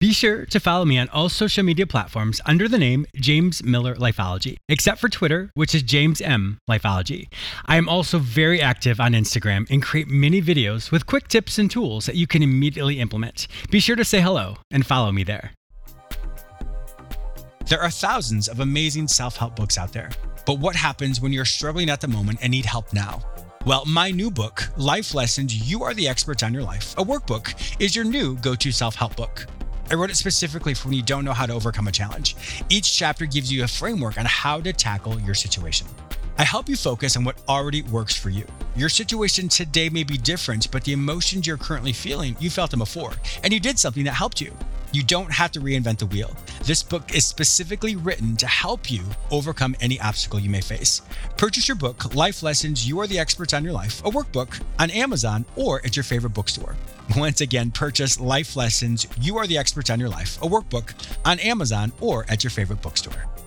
Be sure to follow me on all social media platforms under the name James Miller Lifeology, except for Twitter, which is James M Lifeology. I am also very active on Instagram and create many videos with quick tips and tools that you can immediately implement. Be sure to say hello and follow me there. There are thousands of amazing self help books out there, but what happens when you're struggling at the moment and need help now? Well, my new book, Life Lessons You Are the Experts on Your Life, a workbook, is your new go to self help book. I wrote it specifically for when you don't know how to overcome a challenge. Each chapter gives you a framework on how to tackle your situation. I help you focus on what already works for you. Your situation today may be different, but the emotions you're currently feeling, you felt them before, and you did something that helped you. You don't have to reinvent the wheel. This book is specifically written to help you overcome any obstacle you may face. Purchase your book, Life Lessons You Are the Experts on Your Life, a workbook, on Amazon or at your favorite bookstore. Once again, purchase Life Lessons You Are the Experts on Your Life, a workbook, on Amazon or at your favorite bookstore.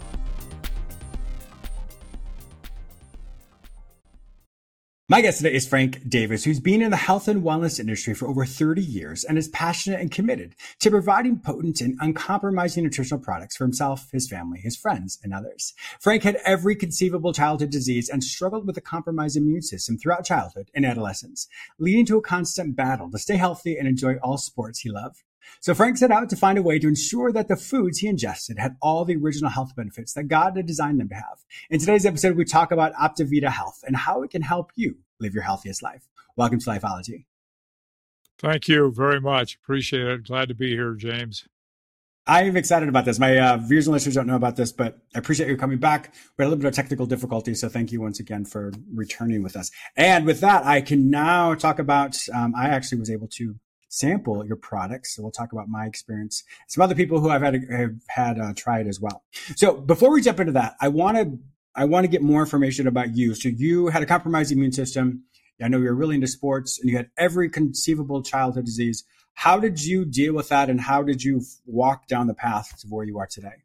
My guest today is Frank Davis, who's been in the health and wellness industry for over 30 years and is passionate and committed to providing potent and uncompromising nutritional products for himself, his family, his friends, and others. Frank had every conceivable childhood disease and struggled with a compromised immune system throughout childhood and adolescence, leading to a constant battle to stay healthy and enjoy all sports he loved. So Frank set out to find a way to ensure that the foods he ingested had all the original health benefits that God had designed them to have. In today's episode, we talk about Optivida Health and how it can help you live your healthiest life. Welcome to Lifeology. Thank you very much. Appreciate it. Glad to be here, James. I'm excited about this. My uh, viewers and listeners don't know about this, but I appreciate you coming back. We had a little bit of technical difficulty, so thank you once again for returning with us. And with that, I can now talk about. Um, I actually was able to sample your products. So we'll talk about my experience. Some other people who I've had have had uh, tried as well. So before we jump into that, I want to I want to get more information about you. So you had a compromised immune system. I know you're really into sports, and you had every conceivable childhood disease. How did you deal with that, and how did you walk down the path to where you are today?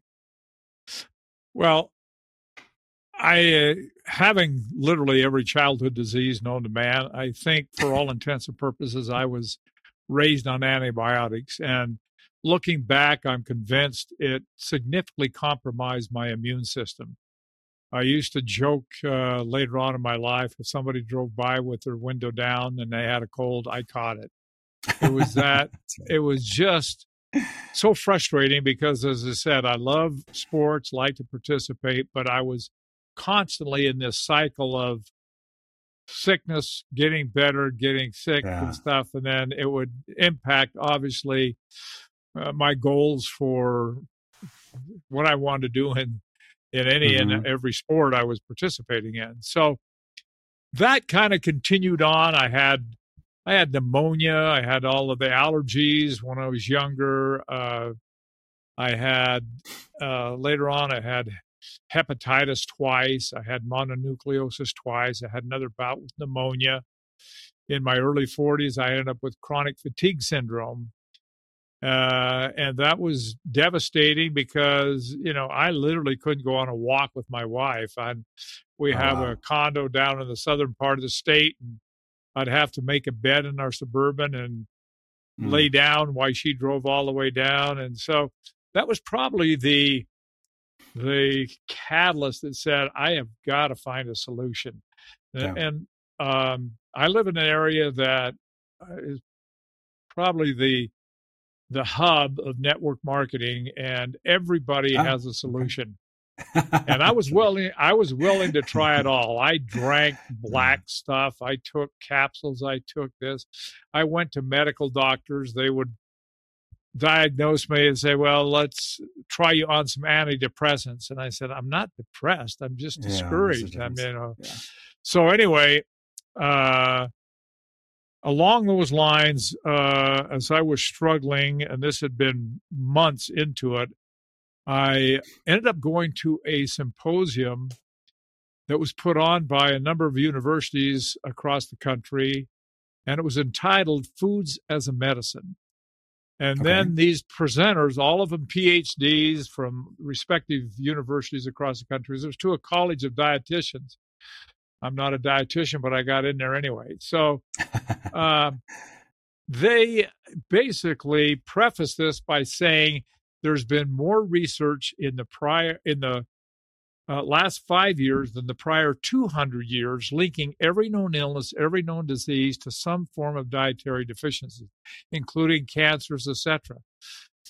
Well, I, uh, having literally every childhood disease known to man, I think for all intents and purposes, I was raised on antibiotics. And looking back, I'm convinced it significantly compromised my immune system. I used to joke uh, later on in my life if somebody drove by with their window down and they had a cold, I caught it. It was that, it was just so frustrating because, as I said, I love sports, like to participate, but I was constantly in this cycle of sickness, getting better, getting sick yeah. and stuff, and then it would impact obviously uh, my goals for what I wanted to do in in any mm-hmm. and every sport I was participating in. So that kind of continued on. I had I had pneumonia. I had all of the allergies when I was younger. Uh, I had uh, later on. I had hepatitis twice. I had mononucleosis twice. I had another bout with pneumonia. In my early 40s, I ended up with chronic fatigue syndrome. Uh, and that was devastating because, you know, I literally couldn't go on a walk with my wife. i we oh, have wow. a condo down in the southern part of the state, and I'd have to make a bed in our suburban and mm. lay down while she drove all the way down. And so that was probably the the catalyst that said, I have got to find a solution. Yeah. And um, I live in an area that uh, probably the the hub of network marketing, and everybody oh, has a solution. and I was willing I was willing to try it all. I drank black stuff, I took capsules, I took this. I went to medical doctors, they would diagnose me and say, "Well, let's try you on some antidepressants." And I said, "I'm not depressed. I'm just discouraged." Yeah, I mean, you know. Yeah. So anyway, uh, along those lines, uh, as I was struggling, and this had been months into it, I ended up going to a symposium that was put on by a number of universities across the country, and it was entitled "Foods as a Medicine." And Okay. then these presenters, all of them PhDs from respective universities across the country. There's to a college of dietitians. I'm not a dietitian, but I got in there anyway. So um, they basically preface this by saying there's been more research in the prior in the uh, last five years than the prior 200 years, linking every known illness, every known disease to some form of dietary deficiency, including cancers, etc.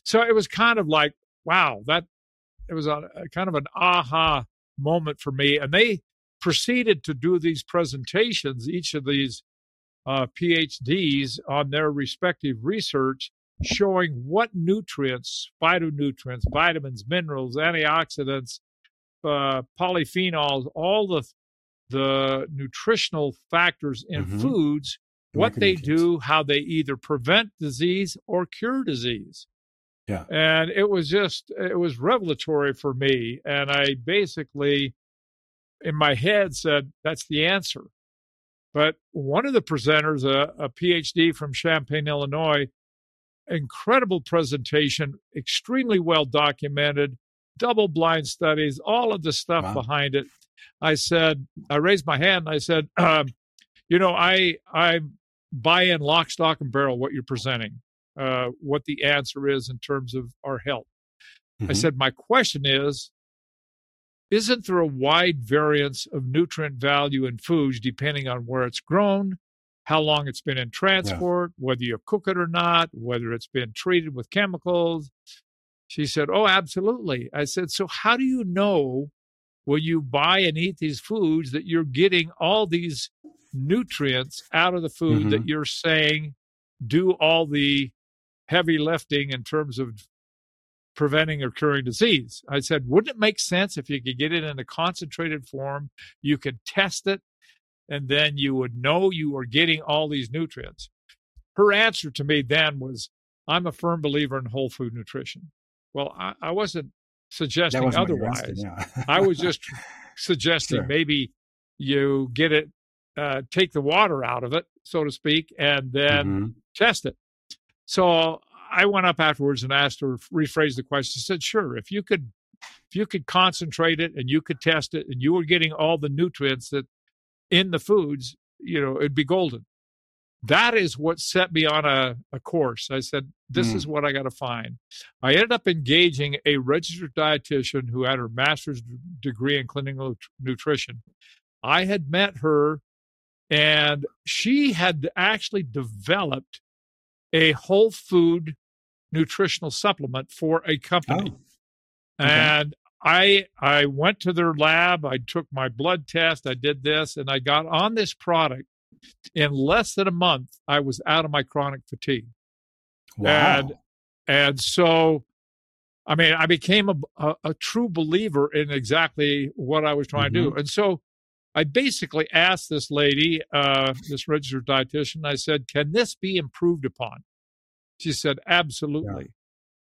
So it was kind of like, wow, that it was a, a kind of an aha moment for me. And they proceeded to do these presentations, each of these uh, PhDs on their respective research, showing what nutrients, phytonutrients, vitamins, minerals, antioxidants, uh, polyphenols, all the the nutritional factors in Mm-hmm. Mhm. foods, what they do, how they either prevent disease or cure disease. Yeah. And it was just it was revelatory for me. And I basically in my head said, that's the answer. But one of the presenters, a, a PhD from Champaign, Illinois, incredible presentation, extremely well documented, double blind studies, all of the stuff Wow. behind it. I said, I raised my hand and I said, um, you know, I I buy in lock, stock, and barrel what you're presenting, uh, what the answer is in terms of our health. I Mhm. said, my question is, isn't there a wide variance of nutrient value in foods depending on where it's grown, how long it's been in transport, whether you cook it or not, whether it's been treated with chemicals? She said, Oh, absolutely. I said, So how do you know when you buy and eat these foods that you're getting all these nutrients out of the food that mm-hmm. you're saying do all the heavy lifting in terms of preventing or curing disease. I said, wouldn't it make sense if you could get it in a concentrated form? You could test it, and then you would know you were getting all these nutrients. Her answer to me then was, I'm a firm believer in whole food nutrition. Well, I, I wasn't suggesting wasn't were asking, otherwise. yeah. I was just suggesting Sure. maybe you get it, uh, take the water out of it, so to speak, and then Mhm. test it. So I went up afterwards and asked her rephrase the question. She said, "Sure, if you could, if you could concentrate it and you could test it, and you were getting all the nutrients that in the foods, you know, it'd be golden." That is what set me on a, a course. I said, "This Mm. is what I got to find." I ended up engaging a registered dietitian who had her master's degree in clinical nutrition. I had met her, and she had actually developed a whole food nutritional supplement for a company. Oh, okay. And I I went to their lab, I took my blood test, I did this, and I got on this product. In less than a month, I was out of my chronic fatigue. wow. And and so I mean, I became a, a, a true believer in exactly what I was trying to do. And so I basically asked this lady, uh, this registered dietitian, I said, can this be improved upon? She said, absolutely.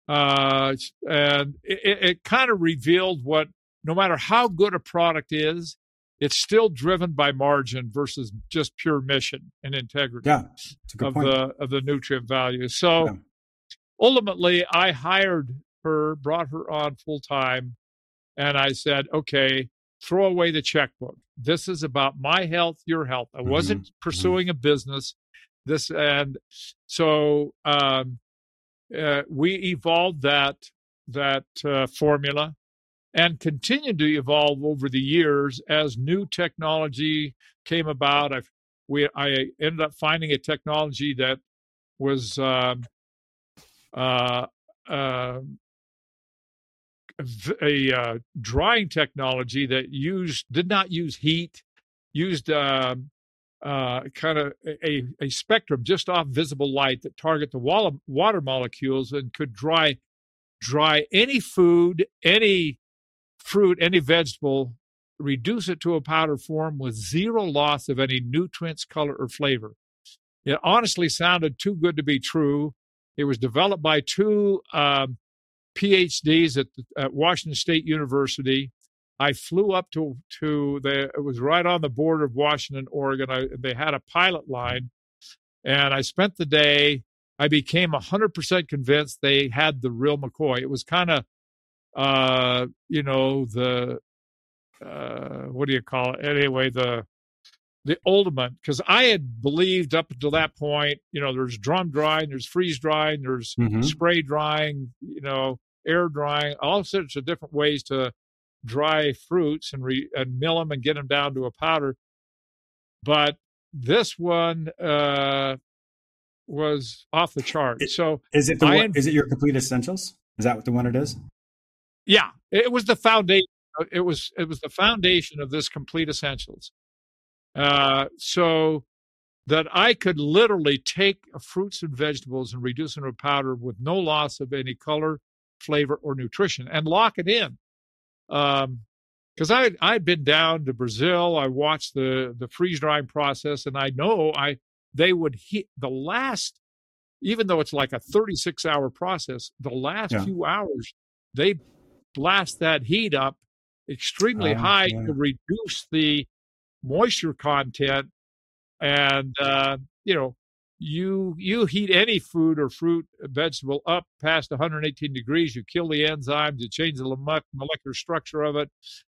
Uh, and it, it kind of revealed what, no matter how good a product is, it's still driven by margin versus just pure mission and integrity yeah, it's a good of point. the of the nutrient value. So Yeah. ultimately, I hired her, brought her on full time, and I said, "Okay, throw away the checkbook. This is about my health, your health. I wasn't pursuing a business. This and so um, uh, we evolved that that uh, formula." And continued to evolve over the years as new technology came about. I we I ended up finding a technology that was um, uh, uh, v- a uh, drying technology that used did not use heat, used um uh, kind of a, a spectrum just off visible light that target the water molecules and could dry dry any food, any fruit, any vegetable, reduce it to a powder form with zero loss of any nutrients, color, or flavor. It honestly sounded too good to be true. It was developed by two um, PhDs at, at Washington State University. I flew up to to the it was right on the border of Washington, Oregon. I, they had a pilot line, and I spent the day I became 100% convinced they had the real McCoy. It was kind of, uh, you know, the, uh, what do you call it? Anyway, the, the ultimate, because I had believed up until that point, you know, there's drum drying, there's freeze drying, there's Mhm. spray drying, you know, air drying, all sorts of different ways to dry fruits and re, and mill them and get them down to a powder. But this one uh, was off the chart. It- so Is it the I one, is it your complete essentials? Is that what the one it is? Yeah, it was the foundation. It was it was the foundation of this complete essentials. Uh, so that I could literally take fruits and vegetables and reduce them to powder with no loss of any color, flavor, or nutrition, and lock it in. Um, because I I'd been down to Brazil, I watched the the freeze drying process, and I know I they would heat the last, even though it's like a 36 hour process, the last Yeah. few hours they blast that heat up extremely Oh, high yeah. to reduce the moisture content and uh, you know you you heat any food or fruit vegetable up past 118 degrees you kill the enzymes you change the molecular structure of it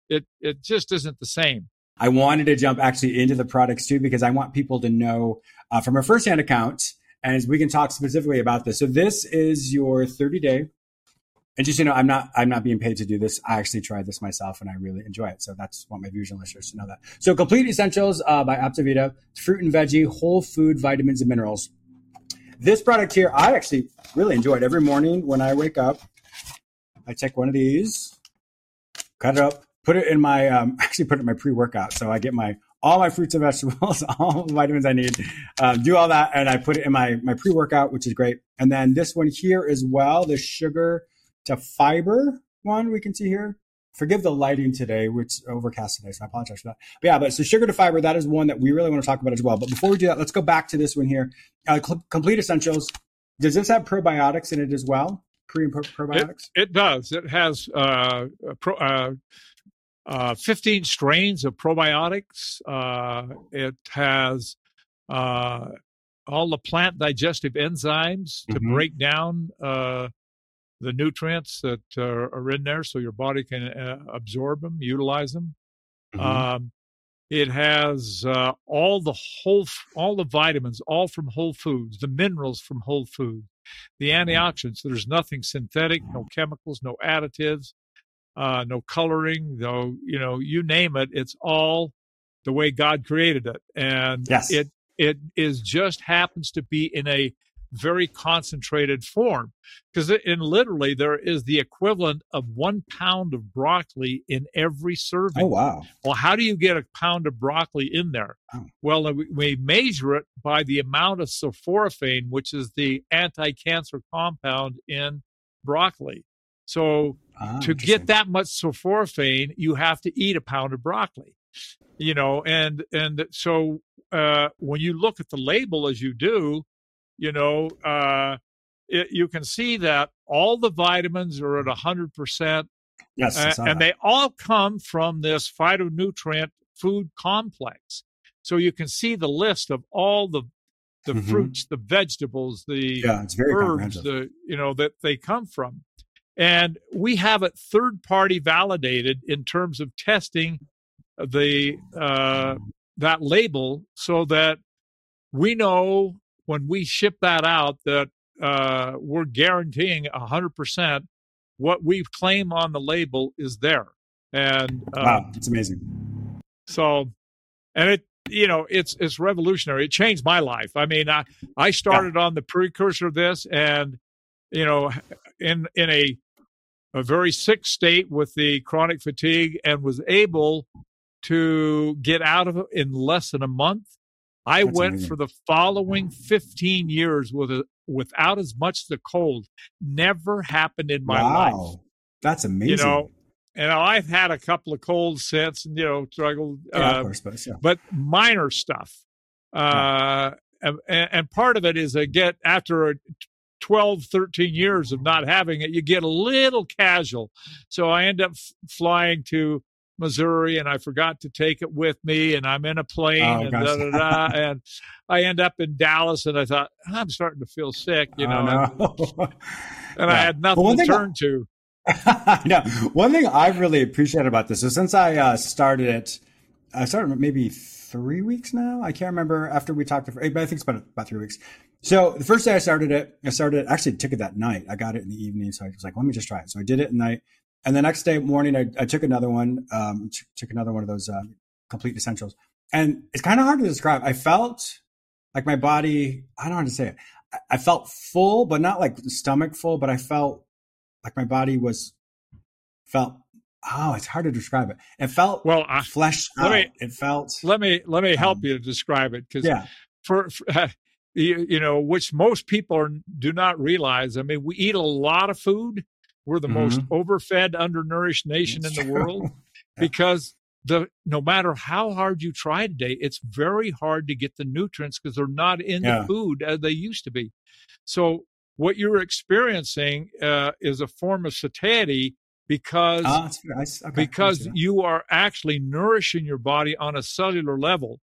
it it just isn't the same I wanted to jump actually into the products too because I want people to know uh, from a firsthand account, and as we can talk specifically about this. So this is your 30 day, and just you know, I'm not I'm not being paid to do this. I actually tried this myself and I really enjoy it. So that's what my and listeners to know that. So complete essentials uh, by Optivida, fruit and veggie, whole food, vitamins and minerals. This product here, I actually really enjoy it. Every morning when I wake up, I take one of these, cut it up, put it in my um, actually put it in my pre-workout so i get my all my fruits and vegetables all the vitamins i need um, do all that and i put it in my my pre-workout which is great and then this one here as well the sugar to fiber one we can see here. Forgive the lighting today which overcast today so i apologize for that. But yeah but so sugar to fiber that is one that we really want to talk about as well. But before we do that let's go back to this one here. Uh, Cl- complete essentials. Does this have probiotics in it as well? Pre and pro- probiotics? It does. It has uh, pro, uh, uh, 15 strains of probiotics. Uh, it has uh, all the plant digestive enzymes to Mhm. break down uh, the nutrients that uh, are in there so your body can uh, absorb them utilize them Mhm. um, it has uh, all the whole, all the vitamins, all from whole foods, the minerals from whole food, the antioxidants. There's nothing synthetic, no chemicals, no additives, uh, no coloring, no, you know, you name it. It's all the way God created it, and Yes. it it is just happens to be in a very concentrated form because in literally there is the equivalent of one pound of broccoli in every serving oh wow well, how do you get a pound of broccoli in there? Oh. Well, we, measure it by the amount of sulforaphane, which is the anti-cancer compound in broccoli. So Ah, to get that much sulforaphane, you have to eat a pound of broccoli. You know, and and so uh, when you look at the label as you do, you know, uh, it, you can see that all the vitamins are at hundred percent yes uh, and they all come from this phytonutrient food complex. So you can see the list of all the the Mhm. fruits, the vegetables, the yeah herbs, the you know that they come from, and we have it third party validated in terms of testing the uh, that label, so that we know when we ship that out that uh, we're guaranteeing hundred percent what we claim on the label is there, and uh, wow it's amazing so, and it, you know, it's it's revolutionary. It changed my life. I mean, I I started on the precursor of this, and you know, in in a a very sick state with the chronic fatigue, and was able to get out of it in less than a month. I That's went amazing. for the following 15 years with a without as much a cold. Never happened in my life wow that's amazing you know and i've had a couple of colds since and you know struggled yeah, uh, of course but yeah. but minor stuff uh and, and part of it is I get after a 12 13 years of not having it you get a little casual so i end up f- flying to Missouri and I forgot to take it with me and I'm in a plane oh, and da, da, da, and I end up in Dallas and I thought I'm starting to feel sick, you know, oh, no. and, and yeah. I had nothing to turn I, to. no, one thing I've really appreciated about this is since I uh, started it, I started maybe three weeks now. I can't remember after we talked, but I think it's about about three weeks. So the first day I started it, I started actually took it that night. I got it in the evening, so I was like, let me just try it. So I did it at night, and the next day morning I, I took another one, um, t- took another one of those uh, complete essentials, and it's kind of hard to describe. I felt like my body. I don't know how to say it. I, I felt full, but not like stomach full, but I felt like my body was felt oh, it's hard to describe it. It felt well I, fleshed out. Me, it felt. Let me let me help um, you to describe it because yeah. for, for you, you, know which most people are, do not realize. I mean, we eat a lot of food. We're the mm-hmm. most overfed, undernourished nation That's in the true. world because the no matter how hard you try today, it's very hard to get the nutrients because they're not in yeah. the food as they used to be. So what you're experiencing uh, is a form of satiety because ah, okay. because you are actually nourishing your body on a cellular level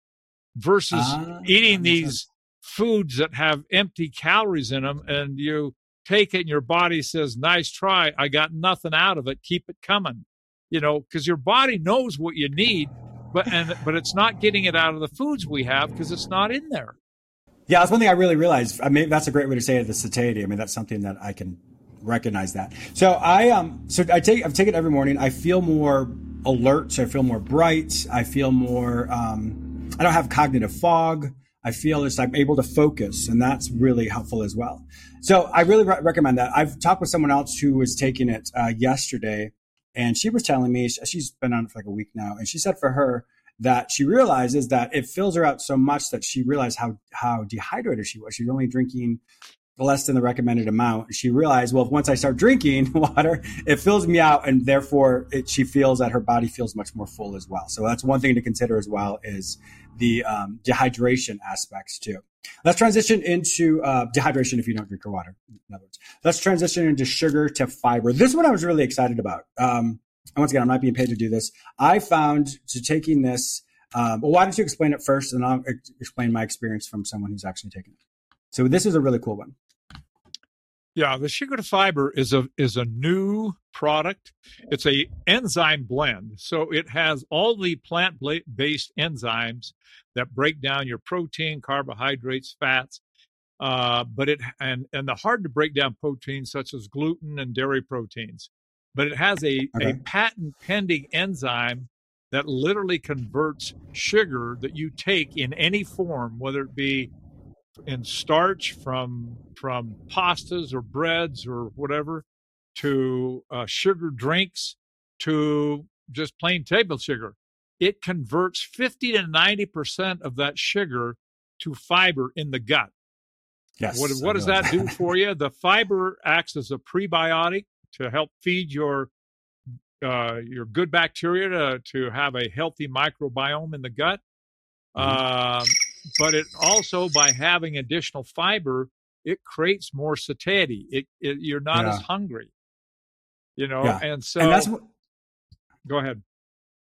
versus ah, eating these foods that have empty calories in them and you take it and your body says nice try i got nothing out of it keep it coming you know because your body knows what you need but and but it's not getting it out of the foods we have because it's not in there yeah that's one thing i really realized i mean that's a great way to say it the satiety i mean that's something that i can recognize that. So I um so I take I've taken it every morning. I feel more alert. So I feel more bright. I feel more. Um, I don't have cognitive fog. I feel as I'm able to focus, and that's really helpful as well. So I really re- recommend that. I've talked with someone else who was taking it uh, yesterday, and she was telling me she's been on it for like a week now, and she said for her that she realizes that it fills her out so much that she realized how how dehydrated she was. She's only drinking less than the recommended amount. She realized, well, once I start drinking water, it fills me out, and therefore it, she feels that her body feels much more full as well. So that's one thing to consider as well is the um, dehydration aspects too. Let's transition into uh, dehydration if you don't drink your water. In other words, let's transition into sugar to fiber. This one I was really excited about. Um, and once again, I'm not being paid to do this. I found to taking this. Um, well, why don't you explain it first, and I'll explain my experience from someone who's actually taken it. So this is a really cool one. Yeah, the sugar to fiber is a is a new product. It's a enzyme blend, so it has all the plant based enzymes that break down your protein, carbohydrates, fats. Uh, but it and and the hard to break down proteins such as gluten and dairy proteins. But it has a, okay. a patent pending enzyme that literally converts sugar that you take in any form, whether it be in starch from from pastas or breads or whatever to uh, sugar drinks to just plain table sugar. It converts 50 to 90 percent of that sugar to fiber in the gut. Yes what, what does that do for you? The fiber acts as a prebiotic to help feed your uh, your good bacteria to, to have a healthy microbiome in the gut. Mm-hmm. um, but it also by having additional fiber, it creates more satiety. It, it you're not yeah. as hungry, you know. Yeah. And so, and that's what, go ahead.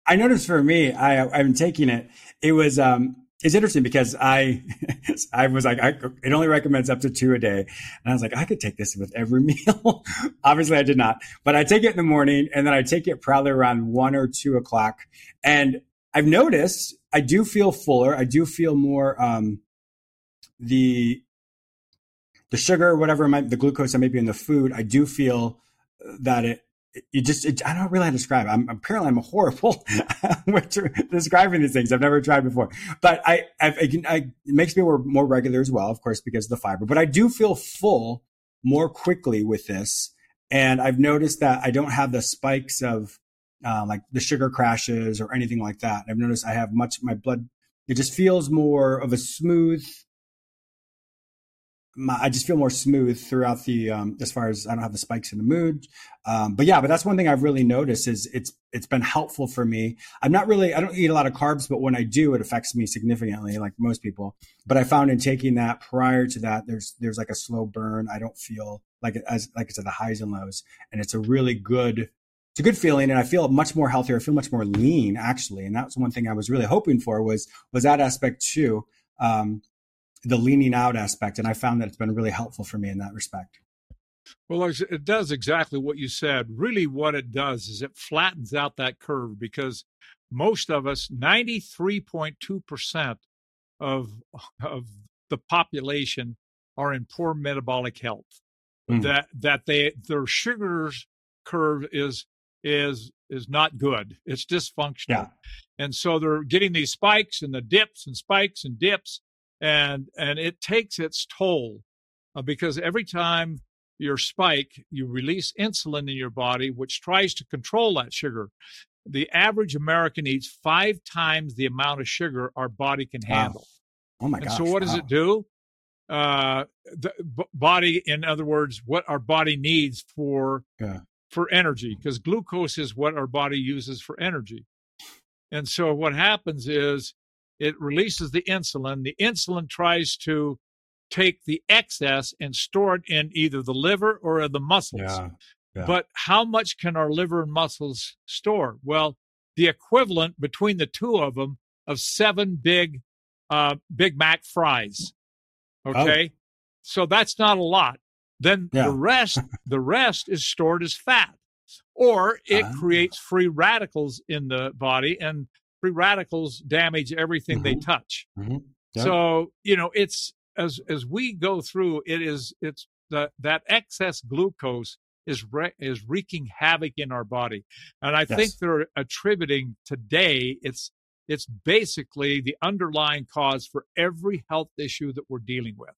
I noticed for me, I I'm taking it. It was um it's interesting because I I was like I, it only recommends up to two a day, and I was like I could take this with every meal. Obviously, I did not, but I take it in the morning, and then I take it probably around one or two o'clock, and I've noticed I do feel fuller. I do feel more um, the the sugar, whatever the glucose that may be in the food. I do feel that it you just it, I don't really how to describe. I'm apparently I'm horrible with describing these things. I've never tried before, but I, I, I, I it makes me more, more regular as well, of course, because of the fiber. But I do feel full more quickly with this, and I've noticed that I don't have the spikes of uh, like the sugar crashes or anything like that. I've noticed I have much my blood. It just feels more of a smooth. My, I just feel more smooth throughout the um, as far as I don't have the spikes in the mood. Um, but yeah, but that's one thing I've really noticed is it's it's been helpful for me. I'm not really I don't eat a lot of carbs, but when I do, it affects me significantly, like most people. But I found in taking that prior to that, there's there's like a slow burn. I don't feel like as like I said the highs and lows, and it's a really good it's a good feeling, and I feel much more healthier. I feel much more lean, actually, and that's one thing I was really hoping for was was that aspect too, um, the leaning out aspect, and I found that it's been really helpful for me in that respect. Well, it does exactly what you said. Really, what it does is it flattens out that curve because most of us, 93.2% of, of the population, are in poor metabolic health. Mm. That that they their sugars curve is is is not good. It's dysfunctional. Yeah. And so they're getting these spikes and the dips and spikes and dips and and it takes its toll uh, because every time your spike, you release insulin in your body, which tries to control that sugar. The average American eats five times the amount of sugar our body can handle. Wow. Oh my god! So what does wow. it do? Uh, the b- body, in other words, what our body needs for yeah. For energy, because glucose is what our body uses for energy. And so what happens is it releases the insulin. The insulin tries to take the excess and store it in either the liver or the muscles. Yeah, yeah. But how much can our liver and muscles store? Well, the equivalent between the two of them of seven big uh, Big Mac fries. Okay, oh. so that's not a lot. Then yeah. the rest, the rest is stored as fat, or it uh, creates free radicals in the body, and free radicals damage everything mm-hmm. they touch. Mm-hmm. So you know it's as as we go through, it is it's the that excess glucose is re- is wreaking havoc in our body, and I yes. think they're attributing today it's it's basically the underlying cause for every health issue that we're dealing with.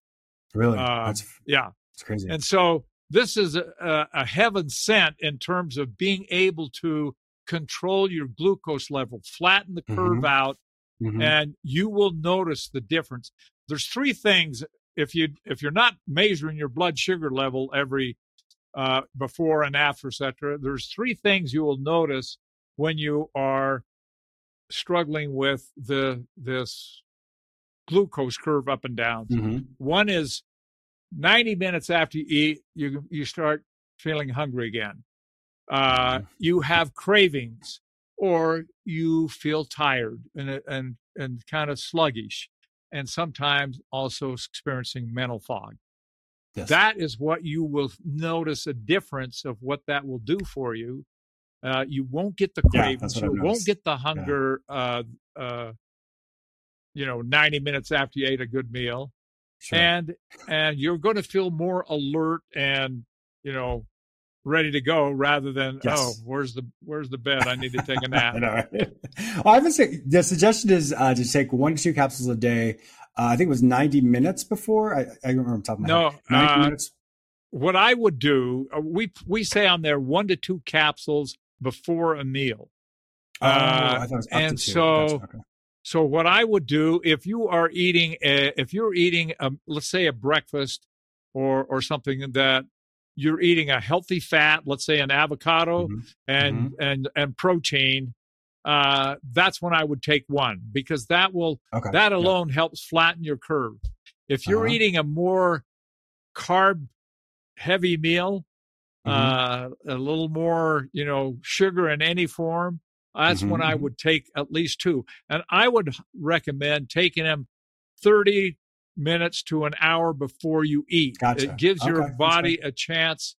Really? Uh, yeah. It's crazy. And so this is a, a heaven sent in terms of being able to control your glucose level, flatten the curve mm-hmm. out, mm-hmm. and you will notice the difference there's three things if you if you're not measuring your blood sugar level every uh, before and after, etc. There's three things you will notice when you are struggling with the this glucose curve up and down. Mm-hmm. One is 90 minutes after you eat, you you start feeling hungry again. Uh, mm-hmm. you have cravings, or you feel tired and and and kind of sluggish and sometimes also experiencing mental fog. Yes. That is what you will notice a difference of what that will do for you. Uh, you won't get the cravings. Yeah, you won't get the hunger. Yeah. Uh, uh, you know, ninety minutes after you ate a good meal, sure. and and you're going to feel more alert and you know ready to go rather than yes. oh where's the where's the bed i need to take a nap I know. well, i would say the suggestion is uh, to take one to two capsules a day uh, i think it was 90 minutes before i, I remember top of my no, head 90 uh, minutes what i would do uh, we we say on there one to two capsules before a meal oh, uh, and so okay. So what i would do if you are eating a, if you're eating a, let's say a breakfast or or something that you're eating a healthy fat, let's say an avocado mm-hmm. and mm-hmm. and and protein, uh, that's when I would take one because that will okay. that alone yeah. helps flatten your curve. If you're uh-huh. eating a more carb heavy meal, mm-hmm. uh, a little more, you know, sugar in any form, that's when I mm-hmm. would take at least two. And I would recommend taking them 30 minutes to an hour before you eat. Gotcha. It gives okay. your body a chance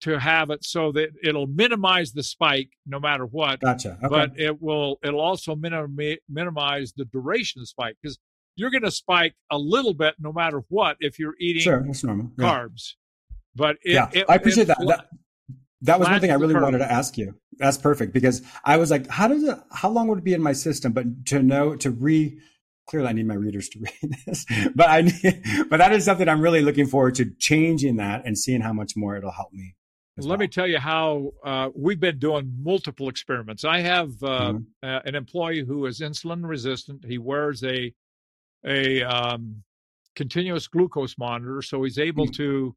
to have it so that it'll minimize the spike no matter what. Gotcha. Okay. But it will it'll also minim- minimize the duration of the spike because you're going to spike a little bit no matter what if you're eating sure, that's normal. Yeah. carbs. But it, yeah, it, I appreciate that. that. That was one thing I really wanted to ask you. That's perfect because I was like, how does it? How long would it be in my system? But to know to re clearly I need my readers to read this, but I need, but that is something I'm really looking forward to changing that and seeing how much more it'll help me. Let well. me tell you how uh, we've been doing multiple experiments. I have uh, mm-hmm. uh, an employee who is insulin resistant. He wears a a um, continuous glucose monitor, so he's able mm-hmm. to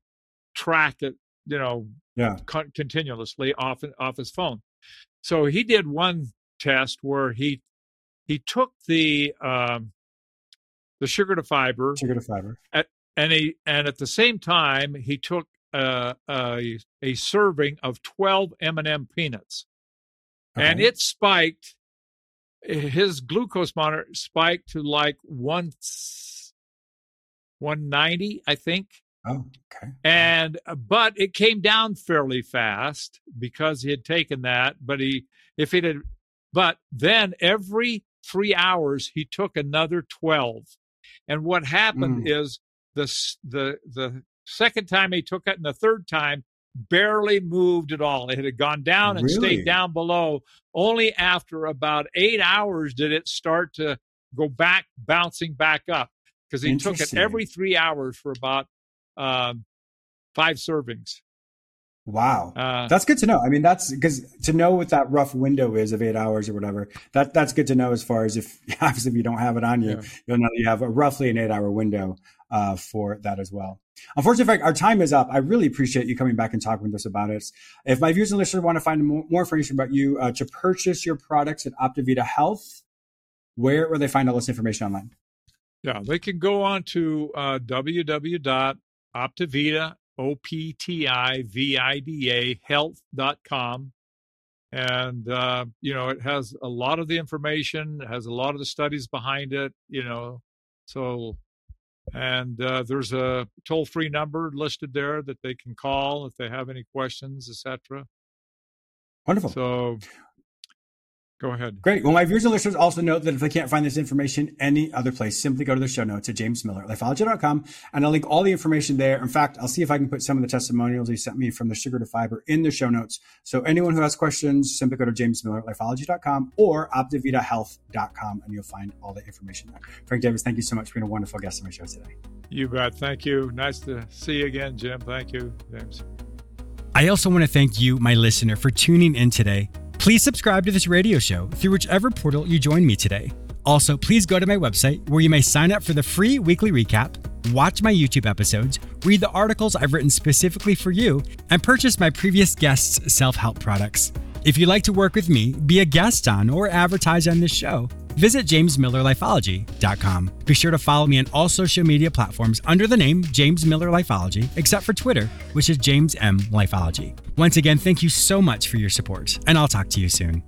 track it, you know, yeah. con- continuously off off his phone. So he did one test where he he took the um, the sugar to fiber, sugar to fiber, at, and he and at the same time he took uh, a a serving of twelve M and M peanuts. and it spiked. His glucose monitor spiked to like one 190, I think. Oh, okay. And uh, but it came down fairly fast because he had taken that. But he, if it had, but then every three hours he took another 12. And what happened mm. is the the the second time he took it and the third time barely moved at all. It had gone down and really? stayed down below. Only after about eight hours did it start to go back, bouncing back up because he took it every three hours for about um, five servings. Wow, uh, that's good to know. I mean, that's because to know what that rough window is of eight hours or whatever. That that's good to know. As far as if obviously if you don't have it on you, yeah. you'll know you have a, roughly an eight hour window uh, for that as well. Unfortunately, our time is up. I really appreciate you coming back and talking with us about it. If my viewers and listeners want to find more, more information about you uh, to purchase your products at Optivida Health, where will they find all this information online? Yeah, they can go on to uh, www.optivida, O-P-T-I-V-I-D-A, O P T I V I D A, health.com. And, uh, you know, it has a lot of the information, it has a lot of the studies behind it, you know. So, and uh, there's a toll free number listed there that they can call if they have any questions, etc. Wonderful. So, Go ahead. Great. Well, my viewers and listeners also note that if they can't find this information any other place, simply go to the show notes at jamesmillerlifeology.com and I'll link all the information there. In fact, I'll see if I can put some of the testimonials he sent me from the sugar to fiber in the show notes. So anyone who has questions, simply go to jamesmillerlifeology.com or optividahealth.com and you'll find all the information there. Frank Davis, thank you so much for being a wonderful guest on my show today. You bet. Thank you. Nice to see you again, Jim. Thank you, James. I also want to thank you, my listener, for tuning in today. Please subscribe to this radio show through whichever portal you join me today. Also, please go to my website where you may sign up for the free weekly recap, watch my YouTube episodes, read the articles I've written specifically for you, and purchase my previous guests' self help products. If you'd like to work with me, be a guest on, or advertise on this show, visit jamesmillerlifeology.com. Be sure to follow me on all social media platforms under the name James Miller Lifeology, except for Twitter, which is James M Lifeology. Once again, thank you so much for your support, and I'll talk to you soon.